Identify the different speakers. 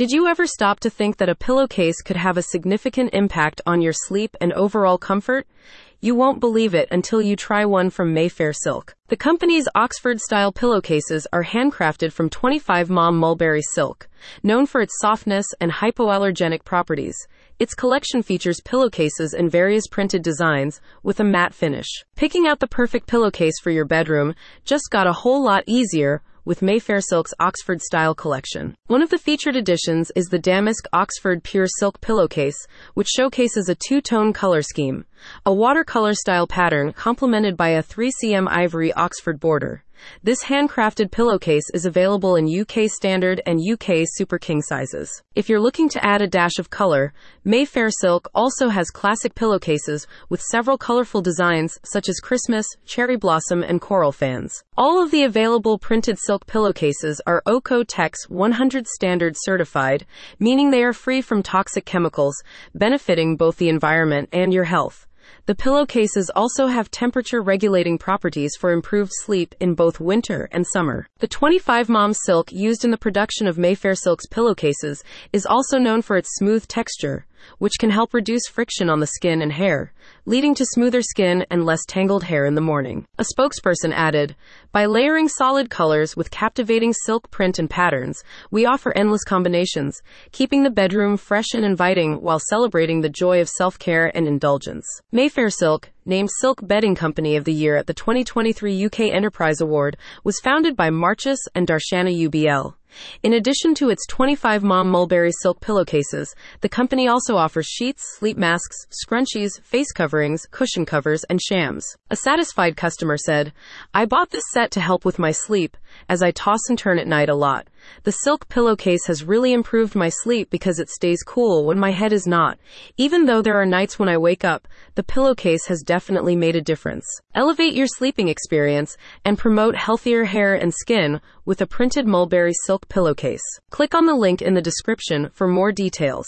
Speaker 1: Did you ever stop to think that a pillowcase could have a significant impact on your sleep and overall comfort? You won't believe it until you try one from Mayfairsilk. The company's Oxford style pillowcases are handcrafted from 25 momme mulberry silk, known for its softness and hypoallergenic properties. Its collection features pillowcases in various printed designs with a matte finish. Picking out the perfect pillowcase for your bedroom just got a whole lot easier with Mayfairsilk's Oxford Style collection. One of the featured additions is the Damask Oxford Pure Silk pillowcase, which showcases a two tone color scheme, a watercolor style pattern complemented by a 3cm ivory Oxford border. This handcrafted pillowcase is available in UK standard and UK super king sizes. If you're looking to add a dash of color, Mayfairsilk also has classic pillowcases with several colorful designs such as Christmas, cherry blossom, and coral fans. All of the available printed silk pillowcases are OEKO-TEX 100 standard certified, meaning they are free from toxic chemicals, benefiting both the environment and your health. The pillowcases also have temperature regulating properties for improved sleep in both winter and summer. The 25 momme silk used in the production of Mayfairsilk's pillowcases is also known for its smooth texture, which can help reduce friction on the skin and hair, leading to smoother skin and less tangled hair in the morning. A spokesperson added, By layering solid colors with captivating silk print and patterns, we offer endless combinations, keeping the bedroom fresh and inviting while celebrating the joy of self care and indulgence. Mayfairsilk, named Silk Bedding Company of the Year at the 2023 UK Enterprise Award, was founded by Marcus and Darshana UBL. In addition to its 25 Momme Mulberry silk pillowcases, the company also offers sheets, sleep masks, scrunchies, face coverings, cushion covers, and shams. A satisfied customer said, I bought this set to help with my sleep, as I toss and turn at night a lot. The silk pillowcase has really improved my sleep because it stays cool when my head is not. Even though there are nights when I wake up, the pillowcase has definitely made a difference. Elevate your sleeping experience and promote healthier hair and skin with a printed mulberry silk pillowcase. Click on the link in the description for more details.